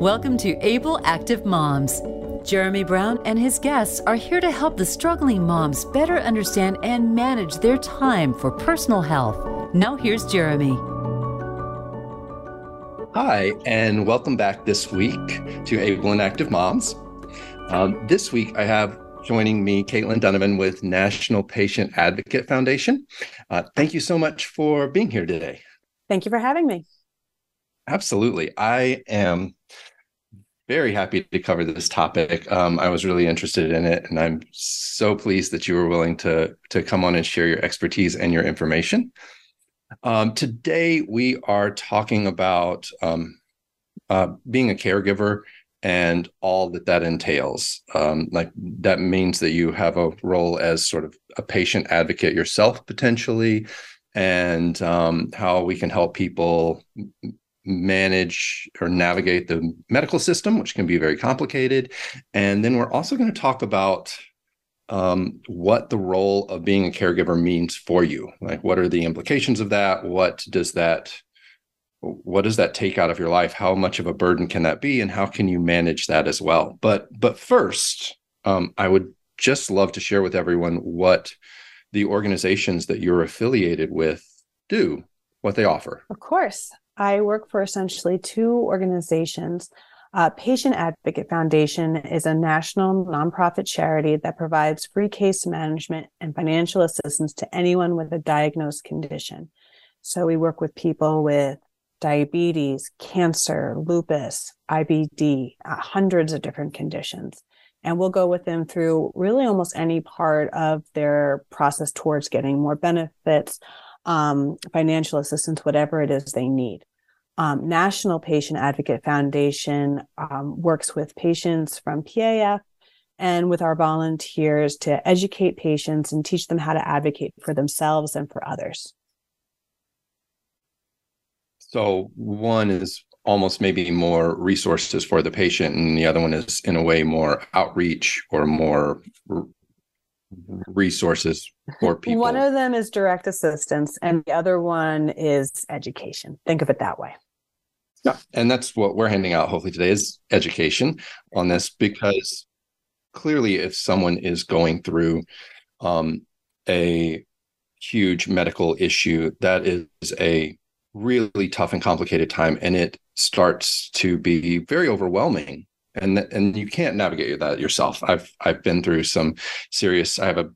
Welcome to Able Active Moms. Jeremy Brown and his guests are here to help the struggling moms better understand and manage their time for personal health. Now, here's Jeremy. Hi, and welcome back this week to Able and Active Moms. Um, this week, I have joining me Caitlin Donovan with National Patient Advocate Foundation. Uh, thank you so much for being here today. Thank you for having me. Absolutely. I am very happy to cover this topic. Um, I was really interested in it, and I'm so pleased that you were willing to to come on and share your expertise and your information. Um, today, we are talking about um, uh, being a caregiver and all that that entails. Um, like that means that you have a role as sort of a patient advocate yourself, potentially, and um, how we can help people manage or navigate the medical system, which can be very complicated. And then we're also going to talk about um, what the role of being a caregiver means for you. Like, what are the implications of that? What does that what does that take out of your life? How much of a burden can that be, and how can you manage that as well? But but first, um, I would just love to share with everyone what the organizations that you're affiliated with do, what they offer. Of course. I work for essentially two organizations. Uh, Patient Advocate Foundation is a national nonprofit charity that provides free case management and financial assistance to anyone with a diagnosed condition. So we work with people with diabetes, cancer, lupus, IBD, uh, hundreds of different conditions. And we'll go with them through really almost any part of their process towards getting more benefits, um, financial assistance, whatever it is they need. Um, National Patient Advocate Foundation um, works with patients from PAF and with our volunteers to educate patients and teach them how to advocate for themselves and for others. So, one is almost maybe more resources for the patient, and the other one is, in a way, more outreach or more resources for people. One of them is direct assistance, and the other one is education. Think of it that way. Yeah, and that's what we're handing out hopefully today is education on this because clearly if someone is going through um, a huge medical issue, that is a really tough and complicated time, and it starts to be very overwhelming. And and you can't navigate that yourself. I've I've been through some serious. I have a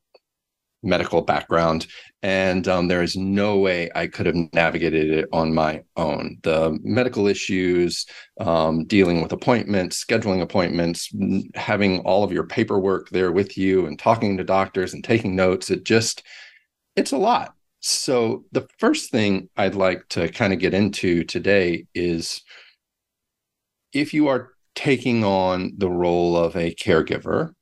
medical background and um, there is no way I could have navigated it on my own. The medical issues, um, dealing with appointments, scheduling appointments, having all of your paperwork there with you, and talking to doctors and taking notes. It just, it's a lot. So, the first thing I'd like to kind of get into today is if you are taking on the role of a caregiver,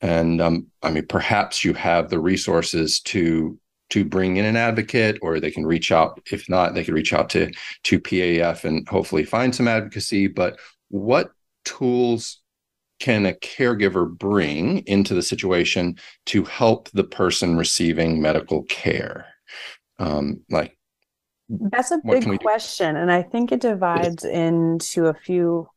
and um, I mean, perhaps you have the resources to to bring in an advocate or they can reach out if not they could reach out to to PAF and hopefully find some advocacy. But what tools can a caregiver bring into the situation to help the person receiving medical care? Um, like that's a big question and i think it divides into a few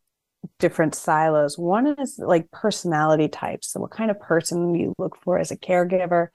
different silos one is like personality types so what kind of person you look for as a caregiver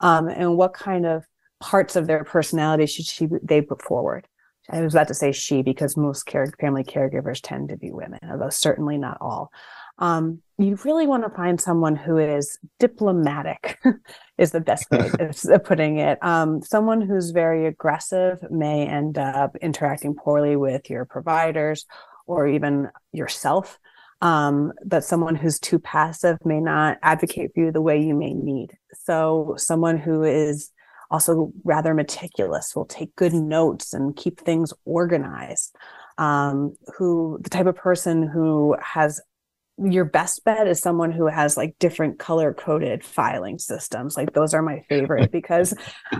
um, and what kind of parts of their personality should she they put forward. I was about to say she because most care, family caregivers tend to be women, although certainly not all. Um, you really want to find someone who is diplomatic, is the best way of putting it. Um, someone who's very aggressive may end up interacting poorly with your providers or even yourself um, but someone who's too passive may not advocate for you the way you may need. So, someone who is also rather meticulous will take good notes and keep things organized. Um, who the type of person who has your best bet is someone who has like different color coded filing systems. Like those are my favorite because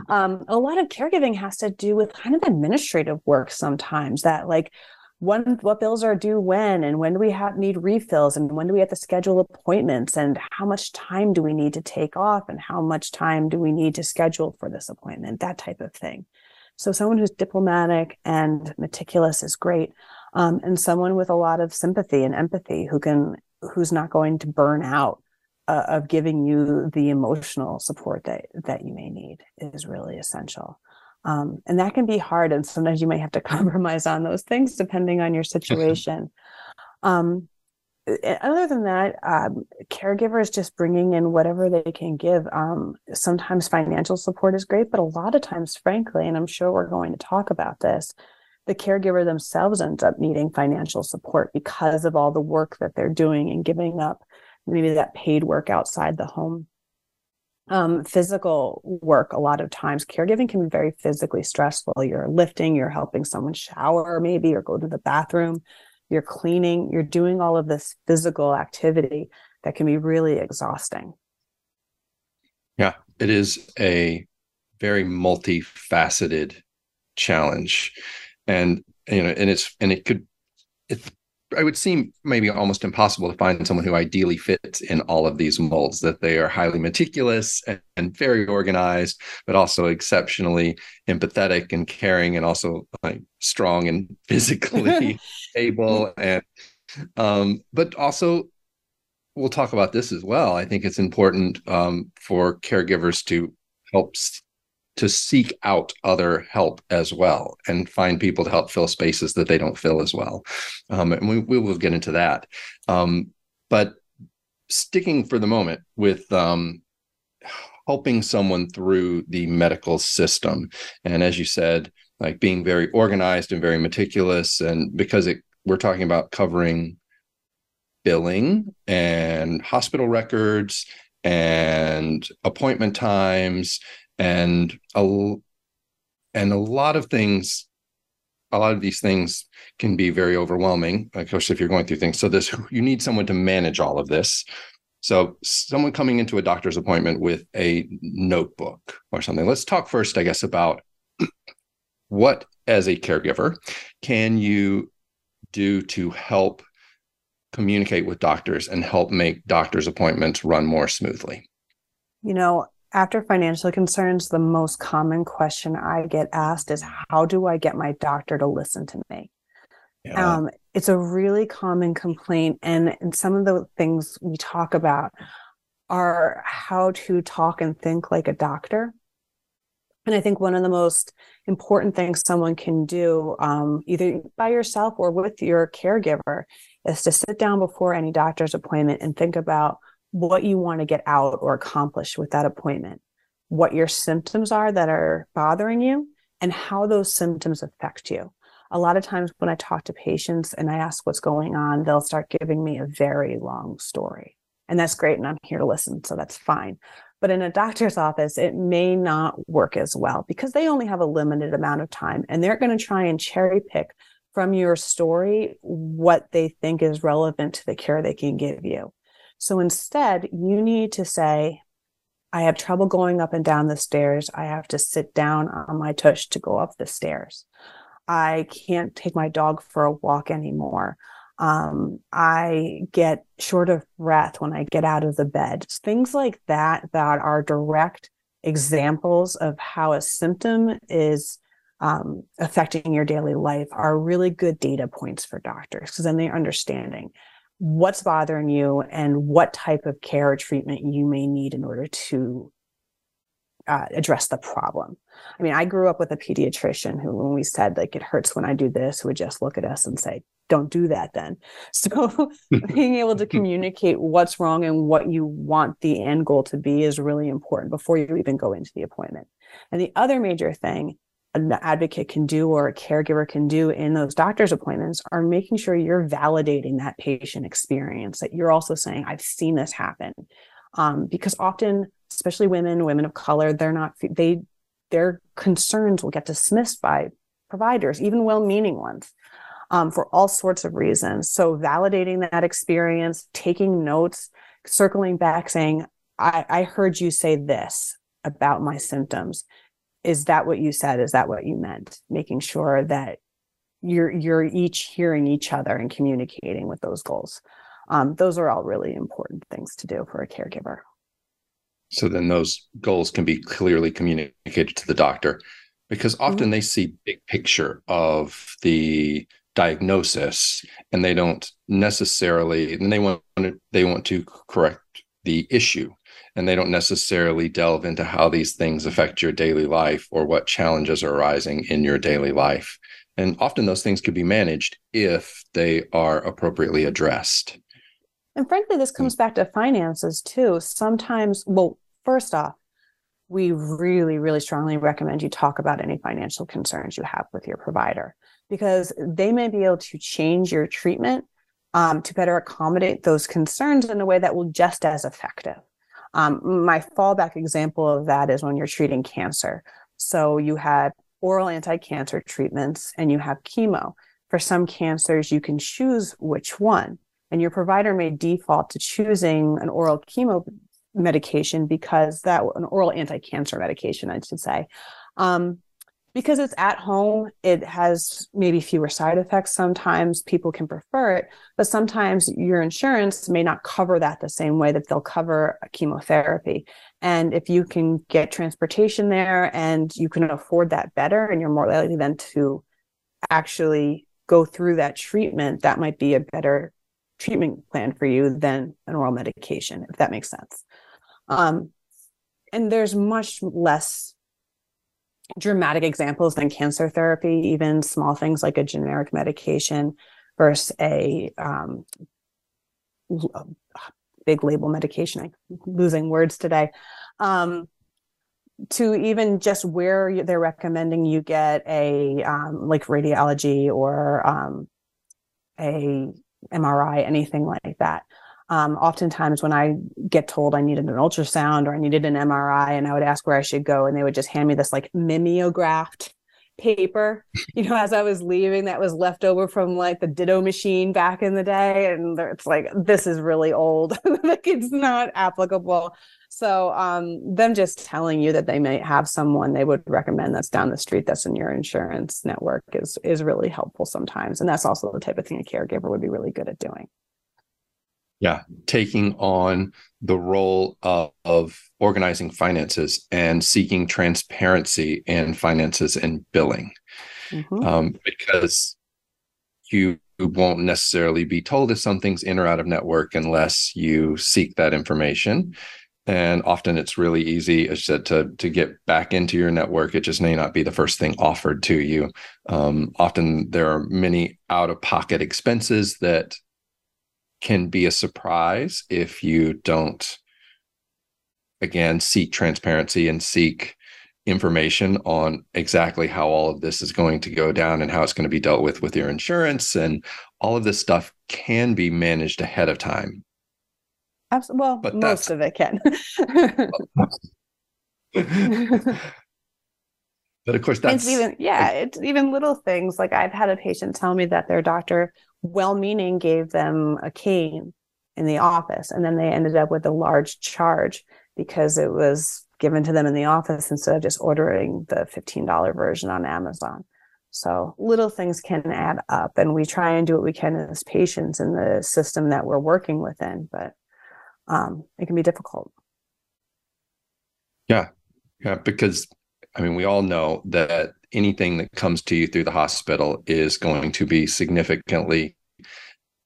um, a lot of caregiving has to do with kind of administrative work sometimes that like when what bills are due when and when do we have need refills and when do we have to schedule appointments and how much time do we need to take off and how much time do we need to schedule for this appointment that type of thing. So someone who's diplomatic and meticulous is great um, and someone with a lot of sympathy and empathy who can who's not going to burn out uh, of giving you the emotional support that that you may need is really essential um, and that can be hard and sometimes you might have to compromise on those things depending on your situation. Um, other than that um, caregivers just bringing in whatever they can give. Um, sometimes financial support is great but a lot of times frankly and i'm sure we're going to talk about this the caregiver themselves ends up needing financial support because of all the work that they're doing and giving up maybe that paid work outside the home um, physical work a lot of times caregiving can be very physically stressful. You're lifting you're helping someone shower maybe or go to the bathroom. You're cleaning you're doing all of this physical activity that can be really exhausting. Yeah it is a very multifaceted challenge. And you know and it's and it could it I would seem maybe almost impossible to find someone who ideally fits in all of these molds, that they are highly meticulous and, and very organized, but also exceptionally empathetic and caring and also like strong and physically able. And, um, but also we'll talk about this as well. I think it's important um, for caregivers to help to seek out other help as well and find people to help fill spaces that they don't fill as well. Um, and we, we will get into that. Um, but sticking for the moment with um, helping someone through the medical system. And as you said, like being very organized and very meticulous. And because it, we're talking about covering billing and hospital records and appointment times and a and a lot of things a lot of these things can be very overwhelming course if you're going through things. So this you need someone to manage all of this. So someone coming into a doctor's appointment with a notebook or something. Let's talk first i guess about what as a caregiver can you do to help communicate with doctors and help make doctors appointments run more smoothly? You know after financial concerns, the most common question I get asked is how do I get my doctor to listen to me? Yeah. Um, it's a really common complaint. And, and some of the things we talk about are how to talk and think like a doctor. And I think one of the most important things someone can do, um, either by yourself or with your caregiver, is to sit down before any doctor's appointment and think about what you want to get out or accomplish with that appointment, what your symptoms are that are bothering you, and how those symptoms affect you. A lot of times when I talk to patients and I ask what's going on, they'll start giving me a very long story. And that's great. And I'm here to listen. So that's fine. But in a doctor's office, it may not work as well because they only have a limited amount of time and they're going to try and cherry pick from your story what they think is relevant to the care they can give you. So instead, you need to say, I have trouble going up and down the stairs. I have to sit down on my tush to go up the stairs. I can't take my dog for a walk anymore. Um, I get short of breath when I get out of the bed. Things like that, that are direct examples of how a symptom is um, affecting your daily life, are really good data points for doctors because then they're understanding what's bothering you and what type of care or treatment you may need in order to uh, address the problem. I mean, I grew up with a pediatrician who, when we said like it hurts when I do this, would just look at us and say, "Don't do that." Then, so being able to communicate what's wrong and what you want the end goal to be is really important before you even go into the appointment. And the other major thing an advocate can do or a caregiver can do in those doctor's appointments are making sure you're validating that patient experience that you're also saying i've seen this happen. Um, because often especially women women of color they're not they their concerns will get dismissed by providers even well-meaning ones um, for all sorts of reasons. So validating that experience taking notes circling back saying I, I heard you say this about my symptoms is that what you said? Is that what you meant? Making sure that you're you're each hearing each other and communicating with those goals. Um, those are all really important things to do for a caregiver. So then those goals can be clearly communicated to the doctor because often mm-hmm. they see big picture of the diagnosis and they don't necessarily and they want to, they want to correct the issue and they don't necessarily delve into how these things affect your daily life or what challenges are arising in your daily life. And often those things could be managed if they are appropriately addressed. And frankly this comes back to finances too. Sometimes well first off we really really strongly recommend you talk about any financial concerns you have with your provider because they may be able to change your treatment um, to better accommodate those concerns in a way that will just as effective. Um, my fallback example of that is when you're treating cancer. So you had oral anti-cancer treatments and you have chemo. For some cancers, you can choose which one, and your provider may default to choosing an oral chemo medication because that an oral anti-cancer medication, I should say, um, because it's at home, it has maybe fewer side effects. Sometimes people can prefer it, but sometimes your insurance may not cover that the same way that they'll cover chemotherapy. And if you can get transportation there and you can afford that better, and you're more likely then to actually go through that treatment, that might be a better treatment plan for you than an oral medication, if that makes sense. Um, and there's much less dramatic examples than cancer therapy, even small things like a generic medication versus a um, big label medication. I'm losing words today. Um, to even just where they're recommending you get a um, like radiology or um, a MRI, anything like that. Um, oftentimes, when I get told I needed an ultrasound or I needed an MRI, and I would ask where I should go, and they would just hand me this like mimeographed paper, you know, as I was leaving that was left over from like the ditto machine back in the day. And it's like, this is really old. like it's not applicable. So um, them just telling you that they may have someone they would recommend that's down the street that's in your insurance network is is really helpful sometimes. And that's also the type of thing a caregiver would be really good at doing yeah taking on the role of, of, organizing finances and seeking transparency in finances and billing. Mm-hmm. um, because you won't necessarily be told if something's in or out of network unless you seek that information. And often it's really easy as said to to get back into your network. It just may not be the first thing offered to you. Um, often there are many out of pocket expenses that can be a surprise if you don't again seek transparency and seek information on exactly how all of this is going to go down and how it's going to be dealt with with your insurance and all of this stuff can be managed ahead of time Absolutely. well but most of it can but of course that's it's even yeah it's even little things like i've had a patient tell me that their doctor well-meaning gave them a cane in the office and then they ended up with a large charge because it was given to them in the office instead of just ordering the $15 version on Amazon. So little things can add up and we try and do what we can as patients in the system that we're working within, but um, it can be difficult. Yeah. Yeah. Because I mean, we all know that anything that comes to you through the hospital is going to be significantly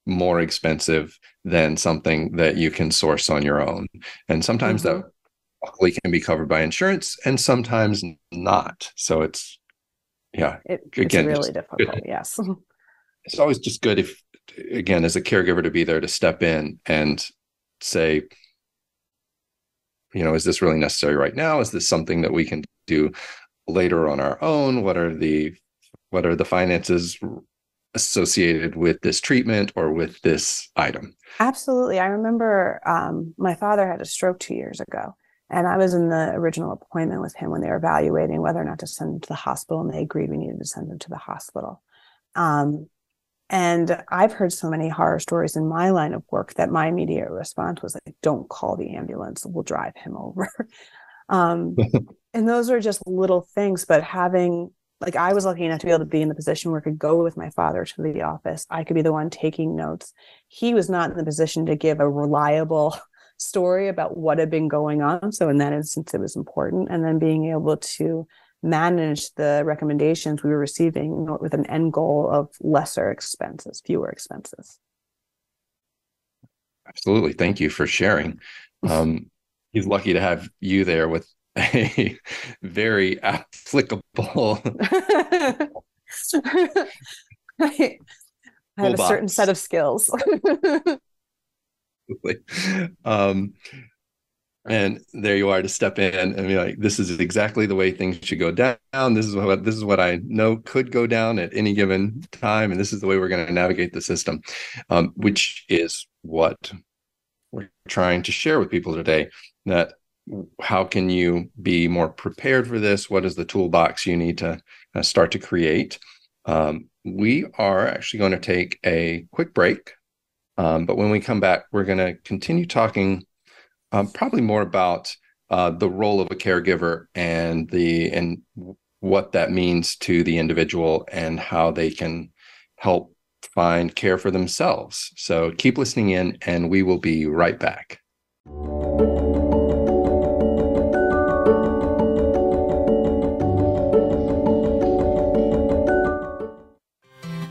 more expensive than something that you can source on your own. And sometimes mm-hmm. that luckily can be covered by insurance and sometimes not. So it's, yeah, it, again, really difficult. Good. Yes. It's always just good if, again, as a caregiver to be there to step in and say, you know, is this really necessary right now? Is this something that we can do later on our own? What are the what are the finances associated with this treatment or with this item? Absolutely. I remember um, my father had a stroke two years ago, and I was in the original appointment with him when they were evaluating whether or not to send him to the hospital, and they agreed we needed to send him to the hospital. Um, and I've heard so many horror stories in my line of work that my immediate response was like, "Don't call the ambulance; we'll drive him over." um, and those are just little things but having like i was lucky enough to be able to be in the position where i could go with my father to the office i could be the one taking notes he was not in the position to give a reliable story about what had been going on so in that instance it was important and then being able to manage the recommendations we were receiving with an end goal of lesser expenses, fewer expenses. Absolutely. Thank you for sharing. Um, he's lucky to have you there with a very applicable. I have a certain set of skills. um, and there you are to step in and be like this is exactly the way things should go down this is what this is what i know could go down at any given time and this is the way we're going to navigate the system um, which is what we're trying to share with people today that how can you be more prepared for this? What is the toolbox you need to uh, start to create? Um, we are actually going to take a quick break um, but when we come back we're going to continue talking um, probably more about uh, the role of a caregiver and the and what that means to the individual and how they can help find care for themselves. So keep listening in, and we will be right back.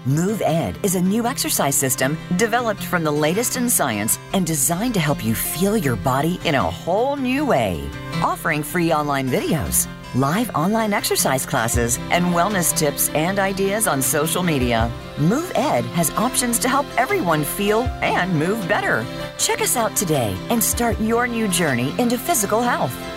Move Ed is a new exercise system developed from the latest in science and designed to help you feel your body in a whole new way. Offering free online videos, live online exercise classes, and wellness tips and ideas on social media. Move Ed has options to help everyone feel and move better. Check us out today and start your new journey into physical health.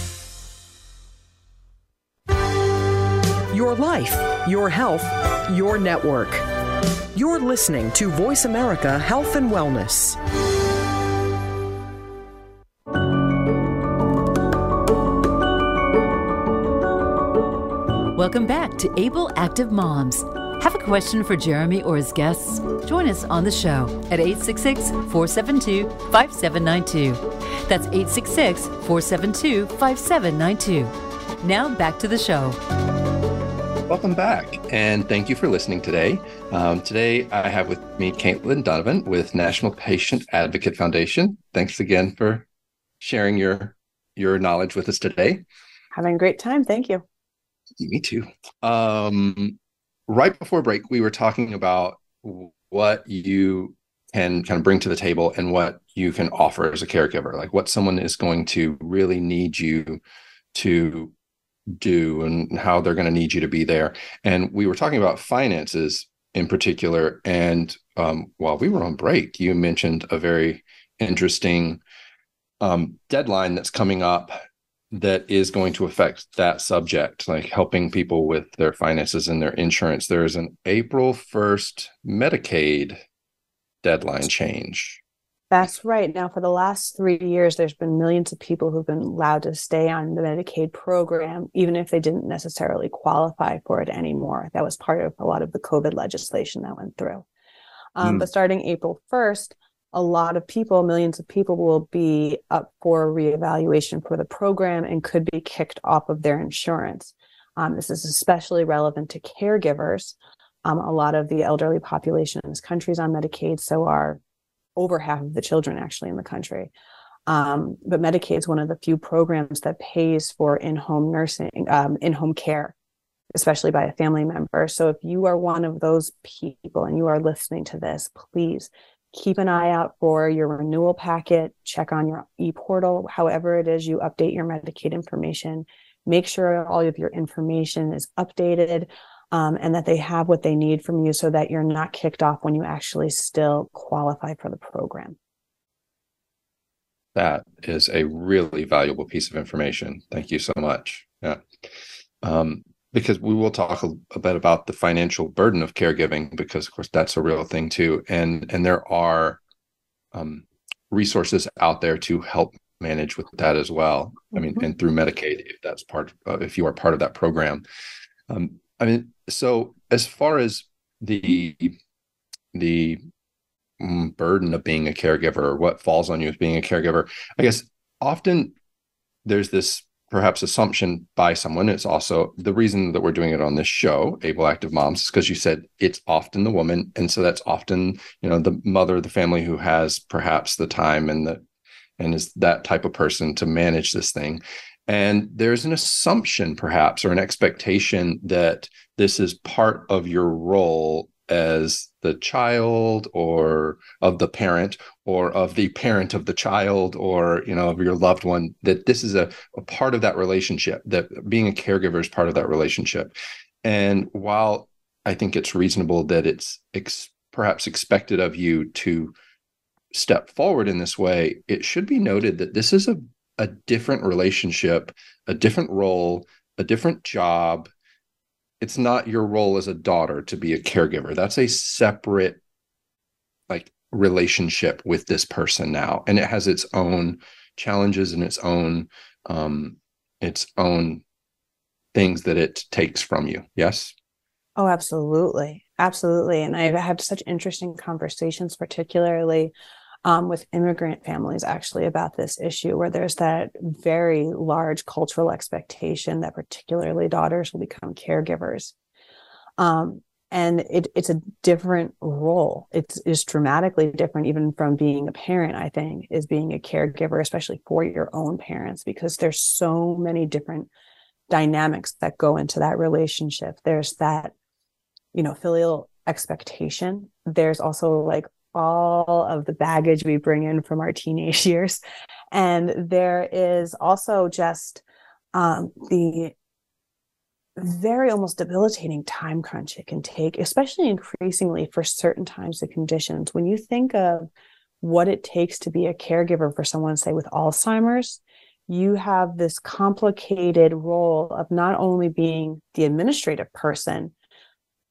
Your life, your health, your network. You're listening to Voice America Health and Wellness. Welcome back to Able Active Moms. Have a question for Jeremy or his guests? Join us on the show at 866 472 5792. That's 866 472 5792. Now back to the show. Welcome back, and thank you for listening today. Um, today, I have with me Caitlin Donovan with National Patient Advocate Foundation. Thanks again for sharing your your knowledge with us today. Having a great time. Thank you. Me too. Um, right before break, we were talking about what you can kind of bring to the table and what you can offer as a caregiver, like what someone is going to really need you to do and how they're going to need you to be there. And we were talking about finances in particular. And um, while we were on break, you mentioned a very interesting um, deadline that's coming up that is going to affect that subject, like helping people with their finances and their insurance. There is an April 1st Medicaid deadline change. That's right. Now, for the last three years, there's been millions of people who've been allowed to stay on the Medicaid program, even if they didn't necessarily qualify for it anymore. That was part of a lot of the COVID legislation that went through. Um, mm. But starting April 1st, a lot of people, millions of people, will be up for reevaluation for the program and could be kicked off of their insurance. Um, this is especially relevant to caregivers. Um, a lot of the elderly population in this country is on Medicaid, so are over half of the children actually in the country. Um, but Medicaid is one of the few programs that pays for in-home nursing, um, in-home care, especially by a family member. So if you are one of those people and you are listening to this, please keep an eye out for your renewal packet, check on your e-portal, however it is you update your Medicaid information. Make sure all of your information is updated um, and that they have what they need from you so that you're not kicked off when you actually still qualify for the program. That is a really valuable piece of information. Thank you so much. Yeah. Um, because we will talk a, a, bit about the financial burden of caregiving because of course that's a real thing too and and there are um, resources out there to help manage with that as well i mean mm-hmm. and through medicaid if that's part if you are part of that program um, i mean so as far as the the mm, burden of being a caregiver or what falls on you as being a caregiver i guess often there's this perhaps assumption by someone. It's also the reason that we're doing it on this show, Able Active Moms, is because you said it's often the woman. And so that's often, you know, the mother of the family who has perhaps the time and the and is that type of person to manage this thing. And there's an assumption, perhaps, or an expectation that this is part of your role as the child or of the parent or of the parent of the child or you know of your loved one that this is a, a part of that relationship that being a caregiver is part of that relationship. And while i think it's reasonable that it's ex- perhaps expected of you to step forward in this way it should be noted that this is a, a different relationship a different role a different job. It's not your role as a daughter to be a caregiver. That's a separate like relationship with this person now. And it has its own challenges and its own um its own things that it takes from you. Yes? Oh absolutely. Absolutely. And i've had such interesting conversations particularly um, with immigrant families actually about this issue where there's that very large cultural expectation that particularly daughters will become caregivers. Um, and it, it's a different role. It's, it's dramatically different even from being a parent i think is being a caregiver especially for your own parents because there's so many different dynamics that go into that relationship. There's that you know filial expectation. There's also like all of the baggage we bring in from our teenage years. And there is also just um, the very almost debilitating time crunch it can take, especially increasingly for certain types of conditions. When you think of what it takes to be a caregiver for someone, say, with Alzheimer's, you have this complicated role of not only being the administrative person,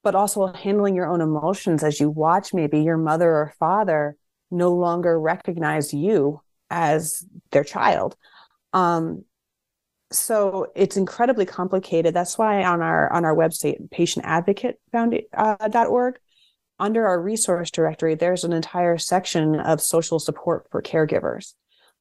but also handling your own emotions as you watch maybe your mother or father no longer recognize you as their child. Um, so it's incredibly complicated. That's why on our on our website patientadvocate.org uh, under our resource directory there's an entire section of social support for caregivers.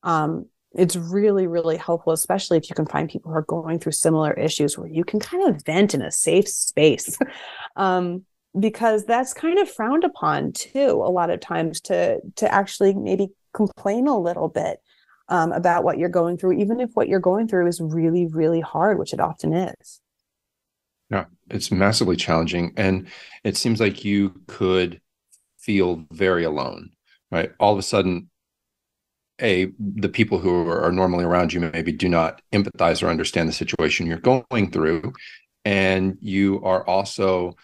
Um, it's really really helpful especially if you can find people who are going through similar issues where you can kind of vent in a safe space. Um, because that's kind of frowned upon too a lot of times to to actually maybe complain a little bit um, about what you're going through even if what you're going through is really really hard which it often is. Yeah it's massively challenging and it seems like you could feel very alone right? All of a sudden a the people who are normally around you maybe do not empathize or understand the situation you're going through. And you are also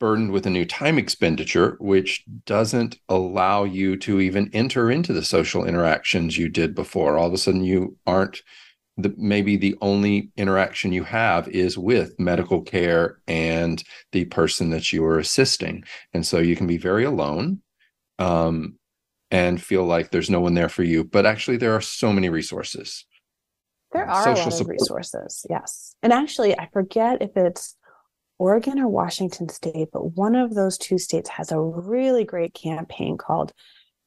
burdened with a new time expenditure which doesn't allow you to even enter into the social interactions you did before. All of a sudden you aren't the, maybe the only interaction you have is with medical care and the person that you are assisting. And so you can be very alone um, and feel like there's no one there for you. But actually, there are so many resources. There are Social a lot support. of resources, yes. And actually, I forget if it's Oregon or Washington State, but one of those two states has a really great campaign called,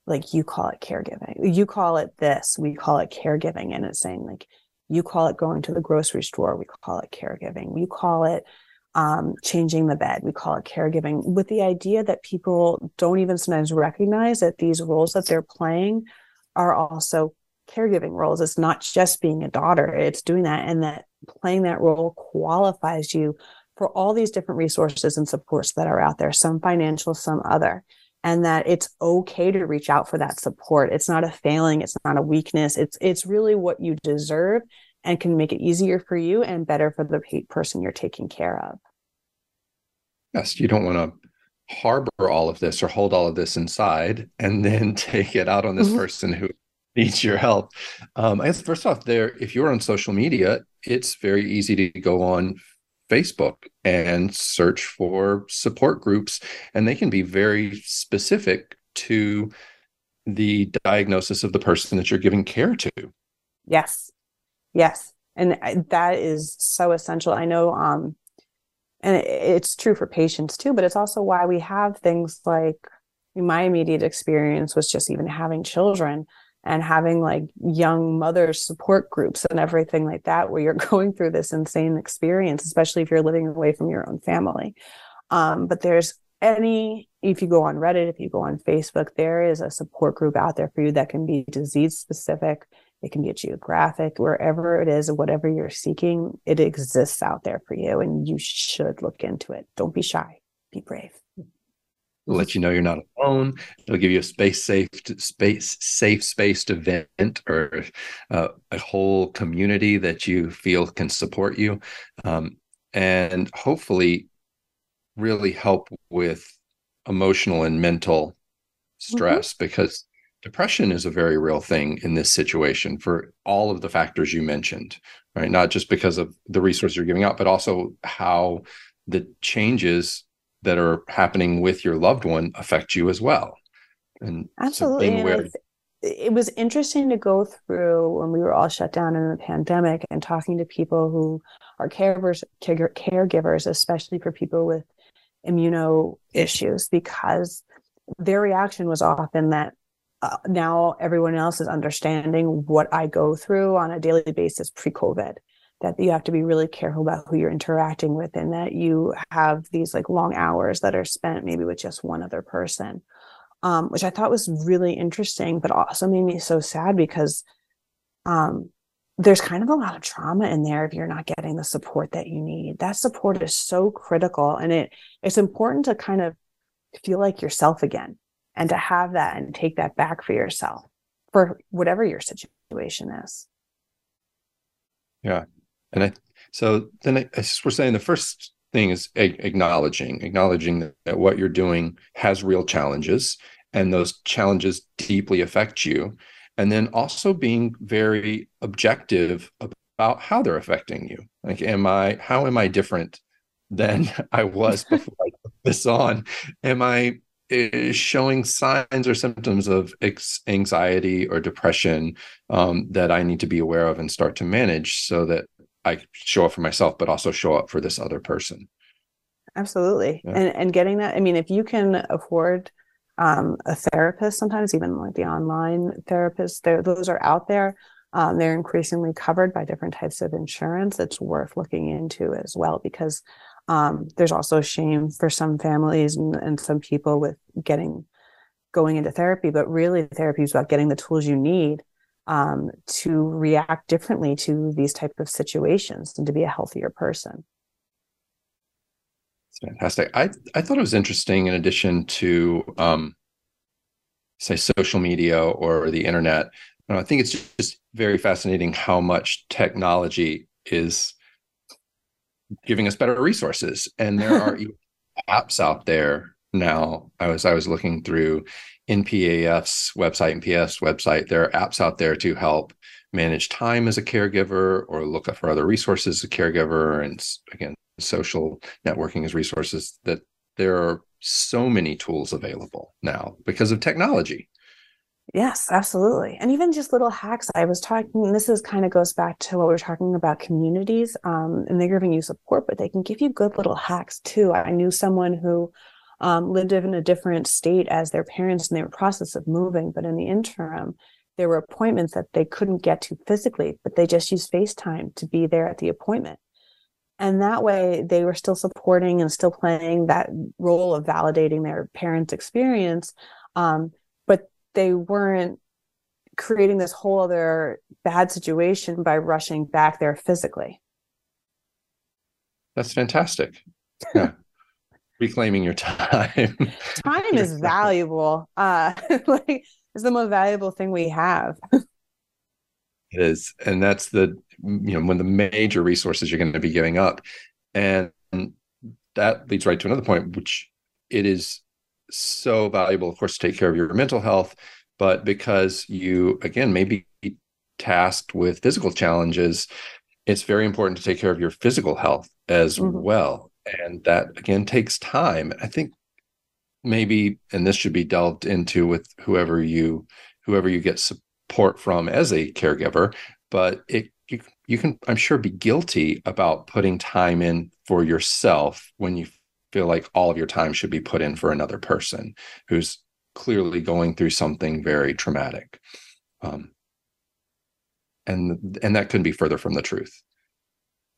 like, you call it caregiving. You call it this, we call it caregiving. And it's saying, like, you call it going to the grocery store, we call it caregiving. You call it um, changing the bed. We call it caregiving with the idea that people don't even sometimes recognize that these roles that they're playing are also caregiving roles. It's not just being a daughter, it's doing that. And that playing that role qualifies you for all these different resources and supports that are out there, some financial, some other. and that it's okay to reach out for that support it's not a failing it's not a weakness it's it's really what you deserve and can make it easier for you and better for the person you're taking care of yes you don't want to harbor all of this or hold all of this inside and then take it out on this mm-hmm. person who needs your help. Um, I guess first off, there, if you're on social media, it's very easy to go on Facebook and search for support groups, and they can be very specific to the diagnosis of the person that you're giving care to. Yes, yes, and that is so essential. I know um, and it's true for patients too but it's also why we have things like my immediate experience was just even having children and having like young mothers support groups and everything like that where you're going through this insane experience especially if you're living away from your own family. Um, but there's any if you go on reddit if you go on facebook there is a support group out there for you that can be disease specific it can be a geographic, wherever it is, whatever you're seeking, it exists out there for you, and you should look into it. Don't be shy. Be brave. It'll let you know you're not alone. It'll give you a space safe space safe space to vent or uh, a whole community that you feel can support you, um, and hopefully, really help with emotional and mental stress mm-hmm. because depression is a very real thing in this situation for all of the factors you mentioned right? Not just because of the resources you're giving out but also how the changes that are happening with your loved one affect you as well. And absolutely so aware- it was interesting to go through when we were all shut down in the pandemic and talking to people who are caregivers caregivers especially for people with immuno issues because their reaction was often that uh, now everyone else is understanding what I go through on a daily basis pre COVID. That you have to be really careful about who you're interacting with, and that you have these like long hours that are spent maybe with just one other person, um, which I thought was really interesting, but also made me so sad because um, there's kind of a lot of trauma in there if you're not getting the support that you need. That support is so critical, and it it's important to kind of feel like yourself again and to have that and take that back for yourself for whatever your situation is. Yeah. And i so then I, as we're saying the first thing is acknowledging acknowledging that, that what you're doing has real challenges and those challenges deeply affect you. And then also being very objective about how they're affecting you. Like am i how am i different than i was before i put this on? Am i is showing signs or symptoms of anxiety or depression um, that I need to be aware of and start to manage so that I show up for myself, but also show up for this other person. Absolutely. Yeah. And, and getting that, I mean, if you can afford um, a therapist, sometimes even like the online therapists, those are out there. Um, they're increasingly covered by different types of insurance. It's worth looking into as well because um, there's also shame for some families and, and some people with getting going into therapy, but really therapy is about getting the tools you need um, to react differently to these type of situations and to be a healthier person. fantastic. I I thought it was interesting. In addition to um, say social media or the internet, I think it's just very fascinating how much technology is giving us better resources. And there are apps out there now. I was I was looking through NPAF's website, NPS website. There are apps out there to help manage time as a caregiver or look up for other resources as a caregiver. And again, social networking as resources that there are so many tools available now because of technology. Yes, absolutely. And even just little hacks. I was talking, this is kind of goes back to what we are talking about communities. Um, and they're giving you support, but they can give you good little hacks too. I knew someone who um, lived in a different state as their parents and they were process of moving, but in the interim, there were appointments that they couldn't get to physically, but they just used FaceTime to be there at the appointment. And that way they were still supporting and still playing that role of validating their parents' experience. Um, they weren't creating this whole other bad situation by rushing back there physically. That's fantastic. Yeah. reclaiming your time. time is valuable. Uh, like it's the most valuable thing we have. it is, and that's the you know one of the major resources you're going to be giving up, and that leads right to another point, which it is so valuable, of course, to take care of your mental health, but because you again may be tasked with physical challenges, it's very important to take care of your physical health as mm-hmm. well and that again takes time i think maybe and this should be delved into with whoever you whoever you get support from as a caregiver but it you, you can i'm sure be guilty about putting time in for yourself when you feel like all of your time should be put in for another person who's clearly going through something very traumatic um, and and that couldn't be further from the truth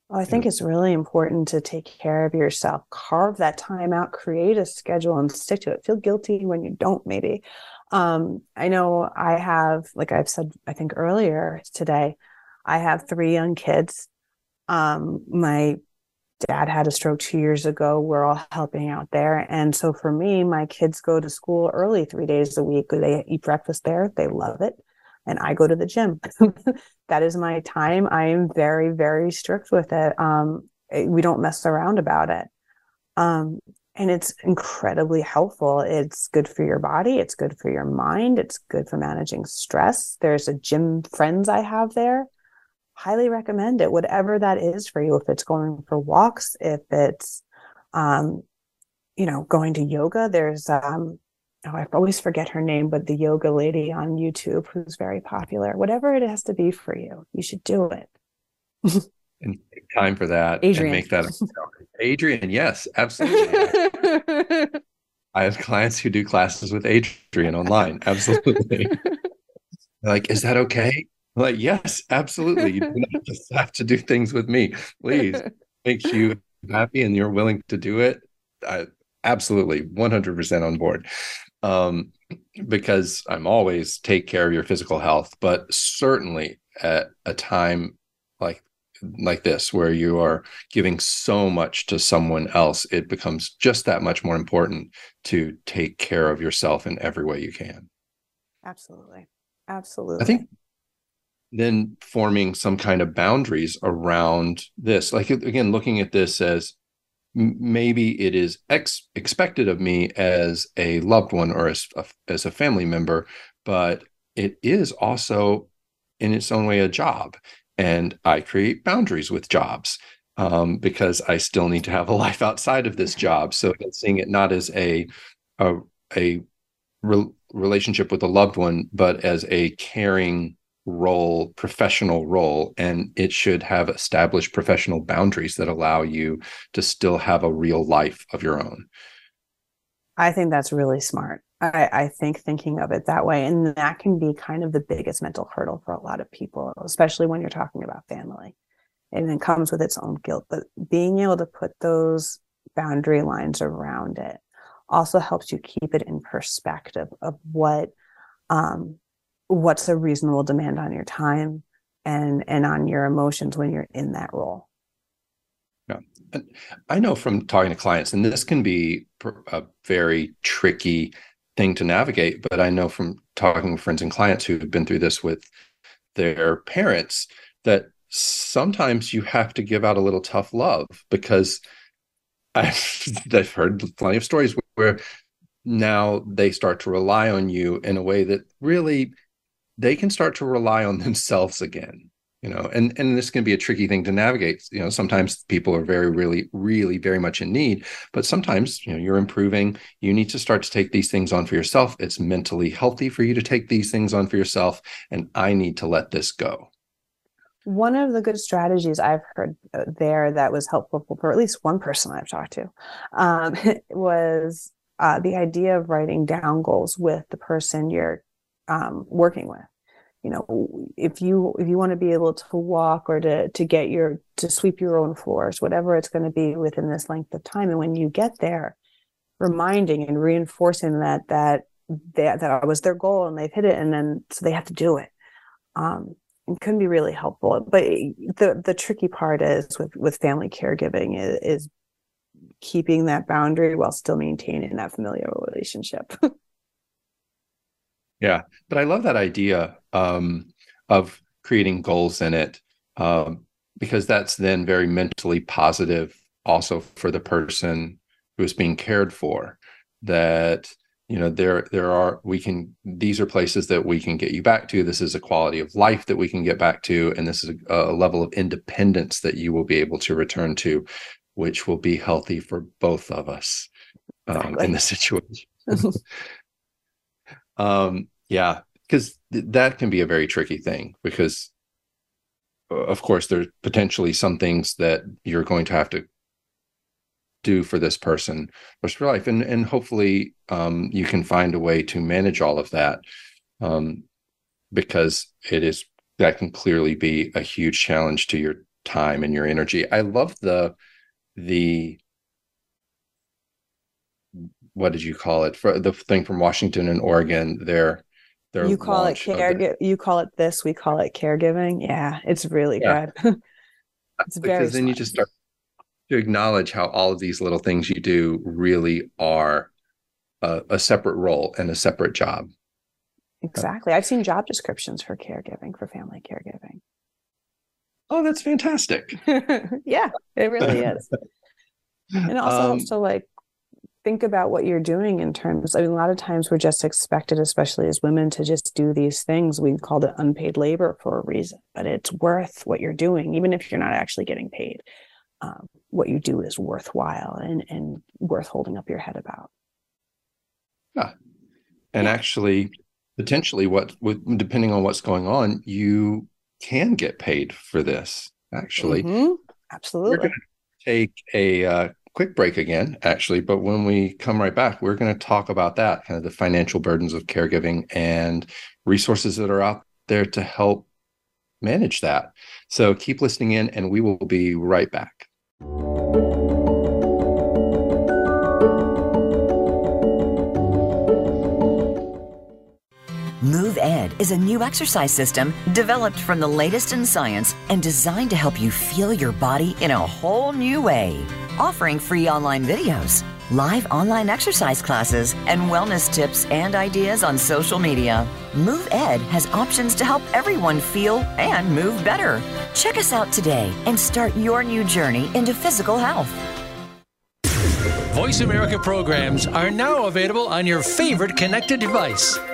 well, I think it's really important to take care of yourself. Carve that time out, create a schedule and stick to it. Feel guilty when you don't, maybe. Um, I know I have, like I've said, I think earlier today, I have three young kids. Um, my dad had a stroke two years ago. We're all helping out there. And so for me, my kids go to school early three days a week. They eat breakfast there. They love it and I go to the gym. that is my time. I am very, very strict with it. Um, eh, we don't mess around about it. Um, and it's incredibly helpful. It's good for your body. It's good for your mind. It's good for managing stress. There's a gym friends I have there. Highly recommend it, whatever that is for you. If it's going for walks, if it's, um, you know, going to yoga, there's um, oh, I always forget her name, but the yoga lady on YouTube who's very popular. Whatever it has to be for you, you should do it. and take time for that Adriene. and make that Adriene. yes, absolutely. I have clients who do classes with Adriene online. Absolutely. like, is that okay? I'm like, yes, absolutely. You do not just have to do things with me. Please makes you happy and you're willing to do it. I, absolutely 100% on board um, because I'm always take care of your physical health, but certainly at a time like like this where you are giving so much to someone else, it becomes just that much more important to take care of yourself in every way you can. Absolutely. Absolutely. I think then forming some kind of boundaries around this, like again, looking at this as maybe it is ex- expected of me as a loved one or as a, as a family member, but it is also in its own way a job. And I create boundaries with jobs um, because I still need to have a life outside of this job. So seeing it not as a a, a re- relationship with a loved one, but as a caring role, professional role, and it should have established professional boundaries that allow you to still have a real life of your own. I think that's really smart. I, I, think thinking of it that way, and that can be kind of the biggest mental hurdle for a lot of people, especially when you're talking about family. And it comes with its own guilt. But being able to put those boundary lines around it also helps you keep it in perspective of what um, what's a reasonable demand on your time and and on your emotions when you're in that role? Yeah. And i know from talking to clients and this can be a very tricky thing to navigate but i know from talking with friends and clients who've been through this with their parents that sometimes you have to give out a little tough love because I've, I've heard plenty of stories where now they start to rely on you in a way that really they can start to rely on themselves again you know and and this can be a tricky thing to navigate. You know sometimes people are very really really very much in need but sometimes you know you're improving. You need to start to take these things on for yourself. It's mentally healthy for you to take these things on for yourself and i need to let this go. One of the good strategies i've heard uh, there that was helpful for at least one person i've talked to um, was uh, the idea of writing down goals with the person you're um, working with you know if you if you want to be able to walk or to to get your to sweep your own floors whatever it's going to be within this length of time and when you get there reminding and reinforcing that that that that was their goal and they've hit it and then so they have to do it um it can be really helpful but the the tricky part is with with family caregiving is, is keeping that boundary while still maintaining that familial relationship. yeah, but I love that idea um, of creating goals in it um, because that's then very mentally positive also for the person who is being cared for that you know there there are we can these are places that we can get you back to. This is a quality of life that we can get back to and this is a, a level of independence that you will be able to return to which will be healthy for both of us um, in the situation um yeah because th- that can be a very tricky thing because of course there's potentially some things that you're going to have to do for this person for life and and hopefully um, you can find a way to manage all of that um, because it is that can clearly be a huge challenge to your time and your energy. I love the the what did you call it for the thing from washington and oregon their their you call it care you call it this we call it caregiving yeah it's really yeah. good it's very because then smart. you just start to acknowledge how all of these little things you do really are a, a separate role and a separate job. Exactly. I've seen job descriptions for caregiving, for family caregiving. Oh, that's fantastic. yeah, it really is. and it also um, helps to like think about what you're doing in terms I mean a lot of times we're just expected especially as women to just do these things we call it unpaid labor for a reason but it's worth what you're doing even if you're not actually getting paid um, what you do is worthwhile and, and worth holding up your head about. Yeah. And yeah. actually, potentially, what with, depending on what's going on, you can get paid for this. Actually, mm-hmm. absolutely. We're going to take a uh, quick break again, actually, but when we come right back, we're going to talk about that kind of the financial burdens of caregiving and resources that are out there to help manage that. So keep listening in, and we will be right back. Move Ed is a new exercise system developed from the latest in science and designed to help you feel your body in a whole new way. Offering free online videos, live online exercise classes, and wellness tips and ideas on social media. Move Ed has options to help everyone feel and move better. Check us out today and start your new journey into physical health. Voice America programs are now available on your favorite connected device,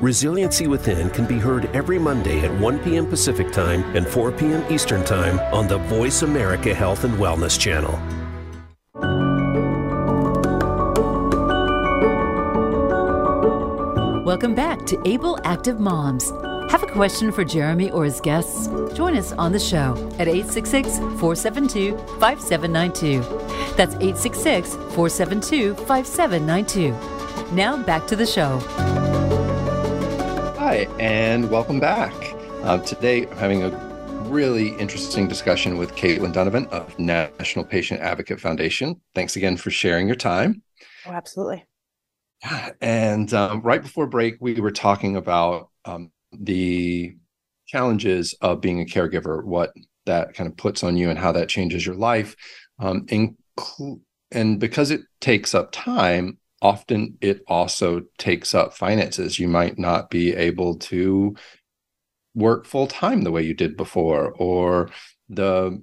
Resiliency Within can be heard every Monday at 1 p.m. Pacific Time and 4 p.m. Eastern Time on the Voice America Health and Wellness channel. Welcome back to Able Active Moms. Have a question for Jeremy or his guests? Join us on the show at 866 472 5792. That's 866 472 5792. Now back to the show. Hi, and welcome back. Uh, today, I'm having a really interesting discussion with Caitlin Donovan of National Patient Advocate Foundation. Thanks again for sharing your time. Oh, absolutely. And um, right before break, we were talking about um, the challenges of being a caregiver, what that kind of puts on you and how that changes your life. Um, and because it takes up time, often it also takes up finances. You might not be able to work full time the way you did before, or the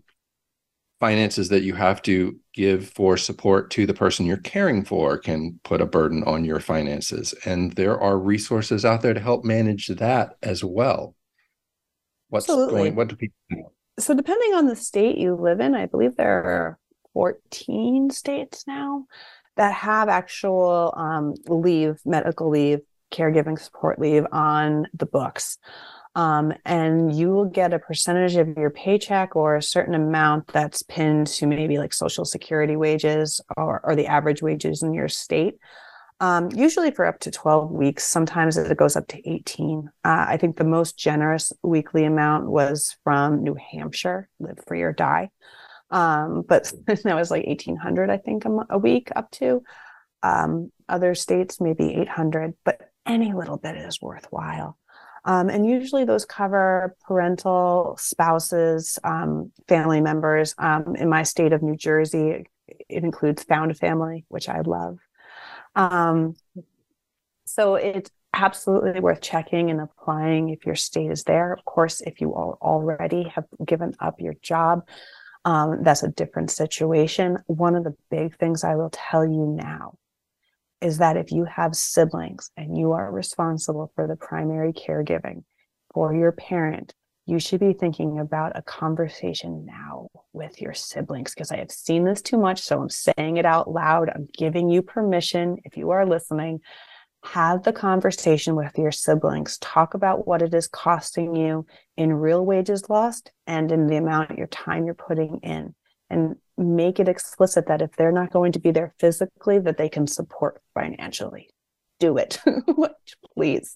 finances that you have to give for support to the person you're caring for can put a burden on your finances. And there are resources out there to help manage that as well. What's Absolutely. going, what do people? So, depending on the state you live in, I believe there are 14 states now that have actual um, leave, medical leave, caregiving support leave on the books. Um, and you will get a percentage of your paycheck or a certain amount that's pinned to maybe like social security wages or, or the average wages in your state. Um, usually for up to 12 weeks. Sometimes it goes up to 18. Uh, I think the most generous weekly amount was from New Hampshire, Live Free or Die. Um, but that was like 1800, I think, a, a week up to. Um, other states, maybe 800, but any little bit is worthwhile. Um, and usually those cover parental, spouses, um, family members. Um, in my state of New Jersey, it includes found family, which I love. Um, so it's absolutely worth checking and applying if your state is there. Of course, if you already have given up your job, um, that's a different situation. One of the big things I will tell you now is that if you have siblings and you are responsible for the primary caregiving for your parent, you should be thinking about a conversation now with your siblings because I have seen this too much. So I'm saying it out loud. I'm giving you permission, if you are listening, have the conversation with your siblings. Talk about what it is costing you in real wages lost and in the amount of your time you're putting in. And make it explicit that if they're not going to be there physically, that they can support financially. Do it, please.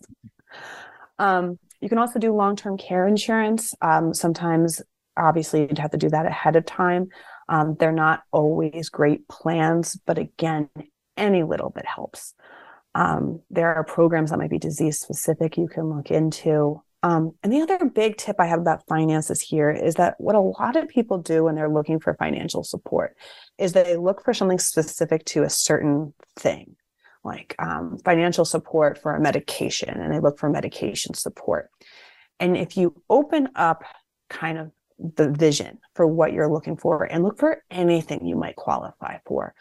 Um, you can also do long term care insurance. Um, sometimes, obviously, you'd have to do that ahead of time. Um, they're not always great plans, but again, any little bit helps. Um, there are programs that might be disease specific you can look into. Um, and the other big tip I have about finances here is that what a lot of people do when they're looking for financial support is they look for something specific to a certain thing, like um, financial support for a medication, and they look for medication support. And if you open up kind of the vision for what you're looking for and look for anything you might qualify for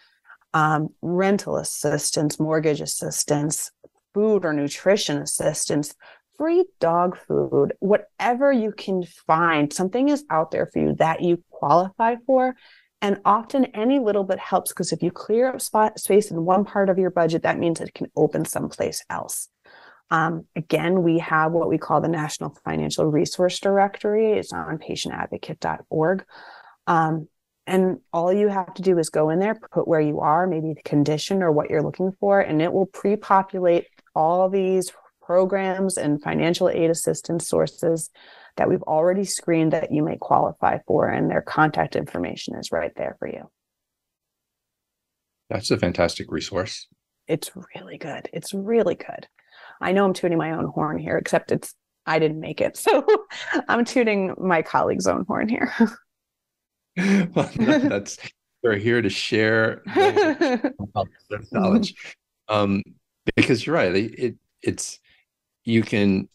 um, rental assistance, mortgage assistance, food or nutrition assistance, free dog food, whatever you can find, something is out there for you that you qualify for. And often any little bit helps because if you clear up spot space in one part of your budget, that means it can open someplace else. Um, again, we have what we call the National Financial Resource Directory. It's on patientadvocate.org. Um, and all you have to do is go in there, put where you are, maybe the condition or what you're looking for, and it will pre populate all these programs and financial aid assistance sources that we've already screened that you may qualify for, and their contact information is right there for you. That's a fantastic resource. It's really good. It's really good. I know I'm tooting my own horn here, except it's I didn't make it. So I'm tooting my colleague's own horn here. well, that's we're here to share knowledge. Um, because you're right. It, it it's you can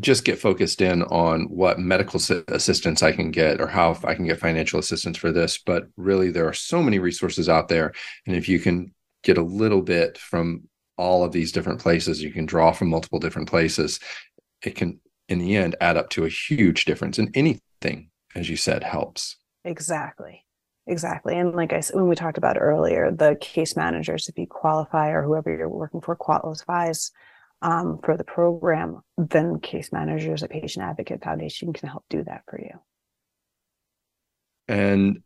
just get focused in on what medical assistance I can get or how I can get financial assistance for this. But really, there are so many resources out there. And if you can get a little bit from all of these different places, you can draw from multiple different places, it can, in the end, add up to a huge difference. in anything, as you said, helps. Exactly. Exactly. And like I said, when we talked about earlier, the case managers, if you qualify or whoever you're working for qualifies, um, for the program, then case managers at Patient Advocate Foundation can help do that for you. And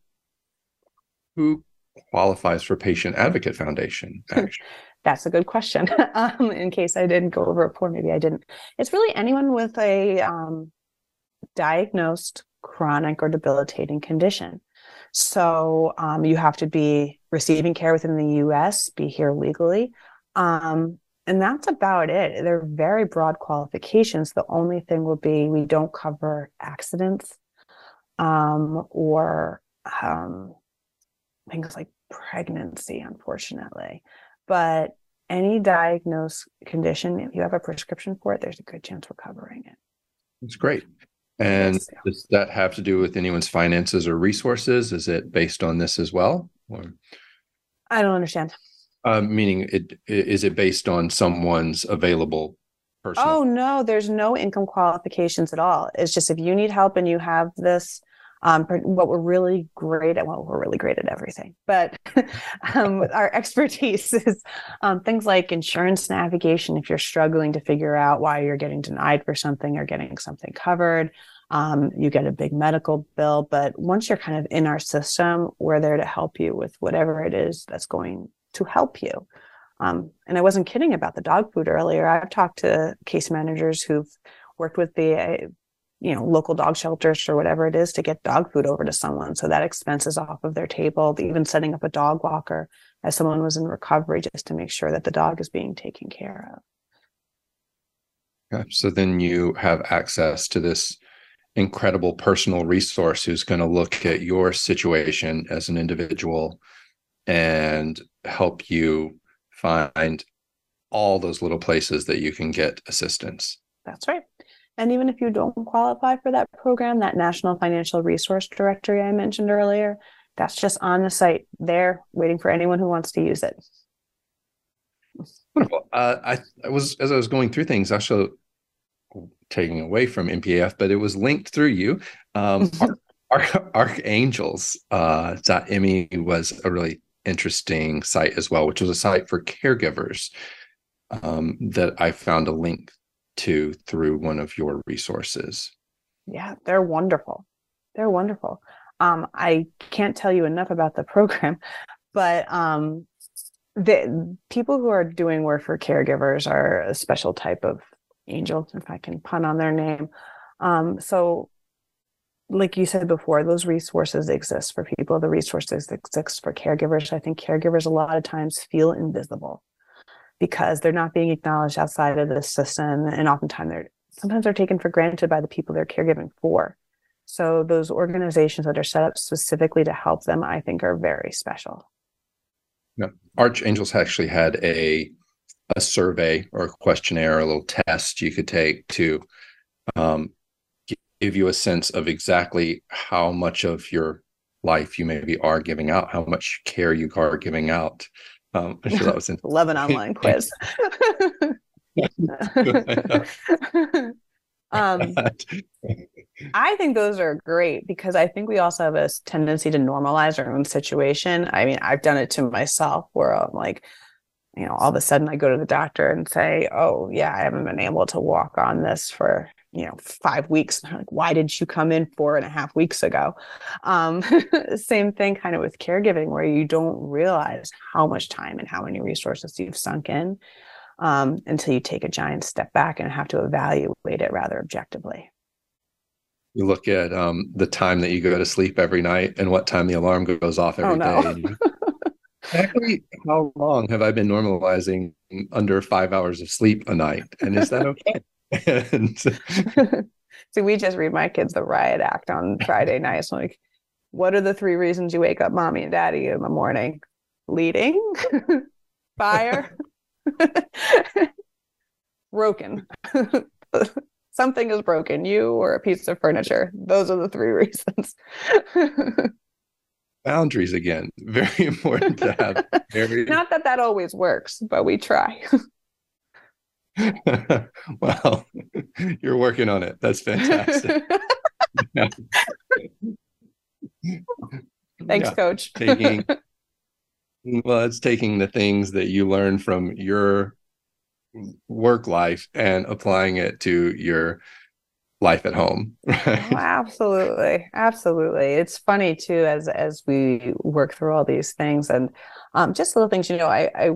who qualifies for Patient Advocate Foundation? That's a good question. um, in case I didn't go over it before, maybe I didn't. It's really anyone with a um, diagnosed chronic or debilitating condition. So um, you have to be receiving care within the US, be here legally, um, and that's about it. They're very broad qualifications. The only thing will be we don't cover accidents. um, or um, things like pregnancy, unfortunately. But any diagnosed condition, if you have a prescription for it, there's a good chance we're covering it. That's great. And yes, yeah. does that have to do with anyone's finances or resources? Is it based on this as well? Or? I don't understand. Uh, meaning, it is it based on someone's available personal? Oh no, there's no income qualifications at all. It's just if you need help and you have this um, what we're really great at, well, we're really great at everything, but um, our expertise is um, things like insurance navigation. If you're struggling to figure out why you're getting denied for something or getting something covered, um, you get a big medical bill. But once you're kind of in our system, we're there to help you with whatever it is that's going to help you. Um, and I wasn't kidding about the dog food earlier. I've talked to case managers who've worked with the you know local dog shelters or whatever it is to get dog food over to someone. So that expense is off of their table even setting up a dog walker as someone was in recovery just to make sure that the dog is being taken care of. Okay. so then you have access to this incredible personal resource who's going to look at your situation as an individual and help you find all those little places that you can get assistance. That's right and even if you don't qualify for that program, that National Financial Resource Directory I mentioned earlier, that's just on the site there, waiting for anyone who wants to use it. Wonderful. Uh, I, I, was as I was going through things, actually taking away from NPAF, but it was linked through you. Um, Arch, Archangels uh, .me was a really interesting site as well, which was a site for caregivers um, that I found a link to through one of your resources. Yeah, they're wonderful. They're wonderful. Um, I can't tell you enough about the program, but um, the people who are doing work for caregivers are a special type of angel, if I can pun on their name. Um, so, like you said before, those resources exist for people. The resources exist for caregivers. I think caregivers a lot of times feel invisible because they're not being acknowledged outside of the system and oftentimes they're sometimes they're taken for granted by the people they're caregiving for. So those organizations that are set up specifically to help them i think are very special. Yeah archangels actually had a a survey or a questionnaire a little test you could take to um, give you a sense of exactly how much of your life you maybe are giving out how much care you are giving out um, I'm sure that was in. Love an online quiz. um, I think those are great because I think we also have a tendency to normalize our own situation. I mean, I've done it to myself where I'm like, you know, all of a sudden I go to the doctor and say, "Oh, yeah, I haven't been able to walk on this for you know five weeks like why did you come in four and a half weeks ago um, same thing kind of with caregiving where you don't realize how much time and how many resources you've sunk in um, until you take a giant step back and have to evaluate it rather objectively you look at um, the time that you go to sleep every night and what time the alarm goes off every oh, no. day. exactly how long have I been normalizing under five hours of sleep a night? And is that okay? and so we just read my kids the riot act on Friday nights. like, what are the three reasons you wake up mommy and daddy in the morning? Leading, fire, broken. Something is broken, you or a piece of furniture. Those are the three reasons. Boundaries again, very important to have. Very... Not that that always works, but we try. well, you're working on it. That's fantastic. Thanks, yeah. coach. taking well, it's taking the things that you learn from your work life and applying it to your life at home right? oh, absolutely absolutely it's funny too as as we work through all these things and um, just little things you know I, I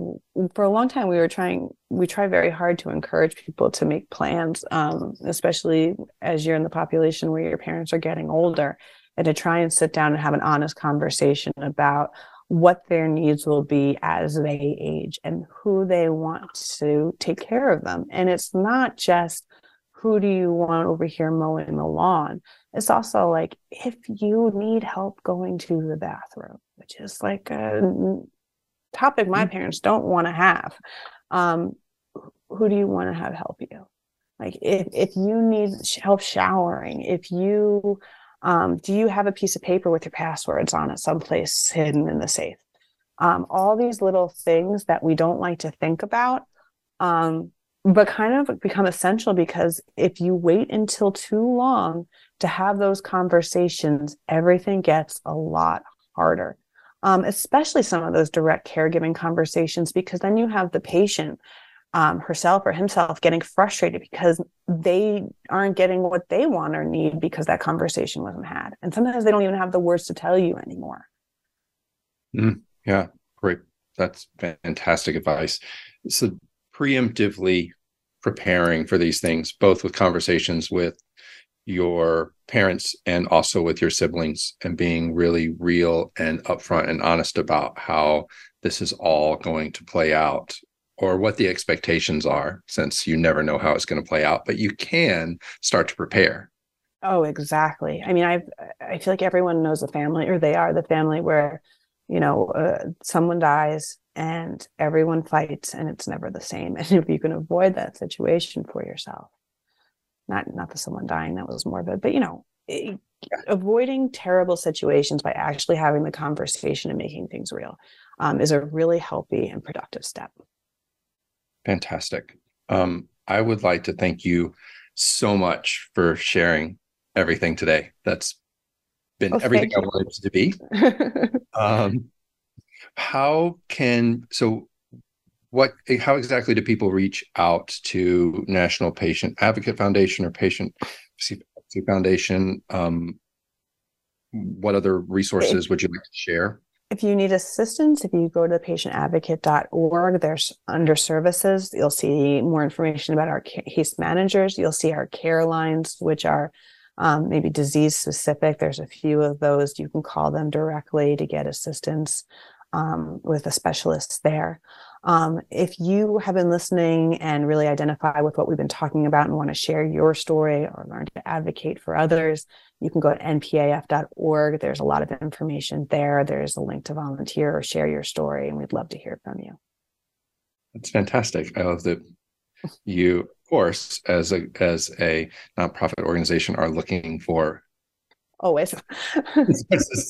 for a long time we were trying we try very hard to encourage people to make plans um, especially as you're in the population where your parents are getting older and to try and sit down and have an honest conversation about what their needs will be as they age and who they want to take care of them and it's not just who do you want over here mowing the lawn? it's also like if you need help going to the bathroom, which is like a topic my mm-hmm. parents don't want to have. Um, who do you want to have help you? Like if if you need help showering, if you um, do you have a piece of paper with your passwords on it someplace hidden in the safe? Um, all these little things that we don't like to think about, um, but kind of become essential because if you wait until too long to have those conversations, everything gets a lot harder. Um, especially some of those direct caregiving conversations, because then you have the patient um, herself or himself getting frustrated because they aren't getting what they want or need because that conversation wasn't had. And sometimes they don't even have the words to tell you anymore. Mm, yeah, great. That's fantastic advice. So, preemptively preparing for these things, both with conversations with your parents and also with your siblings, and being really real and upfront and honest about how this is all going to play out or what the expectations are, since you never know how it's going to play out, but you can start to prepare. Oh, exactly. I mean, I I feel like everyone knows the family, or they are the family where, you know, uh, someone dies and everyone fights, and it's never the same. And if you can avoid that situation for yourself, not not the someone dying that was morbid, but you know, it, avoiding terrible situations by actually having the conversation and making things real um, is a really healthy and productive step. Fantastic. Um, I would like to thank you so much for sharing everything today. That's been oh, everything I wanted to be. um, how can so what how exactly do people reach out to National Patient Advocate Foundation or Patient Foundation? Um, what other resources would you like to share? if you need assistance, if you go to patientadvocate.org, there's under services, you'll see more information about our case managers. You'll see our care lines, which are um, maybe disease specific. There's a few of those. You can call them directly to get assistance um, with a specialist there. Um, if you have been listening and really identify with what we've been talking about and want to share your story or learn to advocate for others, you can go to npaf.org. There's a lot of information there. There's a link to volunteer or share your story, and we'd love to hear from you. That's fantastic. I love that you, of course, as a as a nonprofit organization, are looking for always.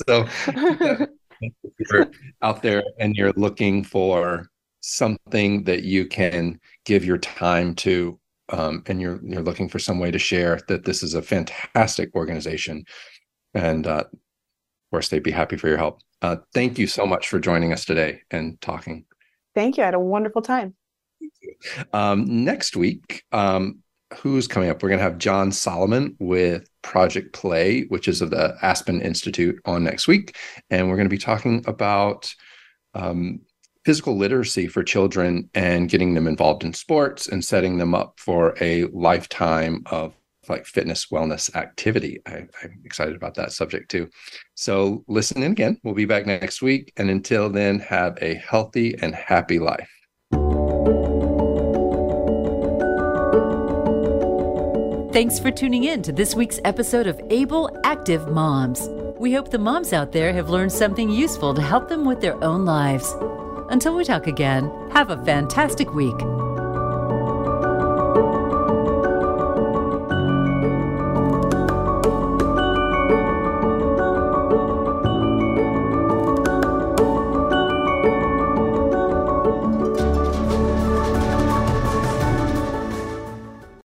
so you're out there and you're looking for something that you can give your time to um, and you're you're looking for some way to share that this is a fantastic organization. And uh, of course they'd be happy for your help. Uh, thank you so much for joining us today and talking. Thank you. I had a wonderful time. Um, next week um, who's coming up? We're going to have jon solomon with project play which is of the aspen institute on next week. And we're going to be talking about um, physical literacy for children and getting them involved in sports and setting them up for a lifetime of like fitness wellness activity. I, am excited about that subject too. So listen in again. We'll be back next week. And until then have a healthy and happy life. Thanks for tuning in to this week's episode of able active moms. We hope the moms out there have learned something useful to help them with their own lives until we talk again, have a fantastic week.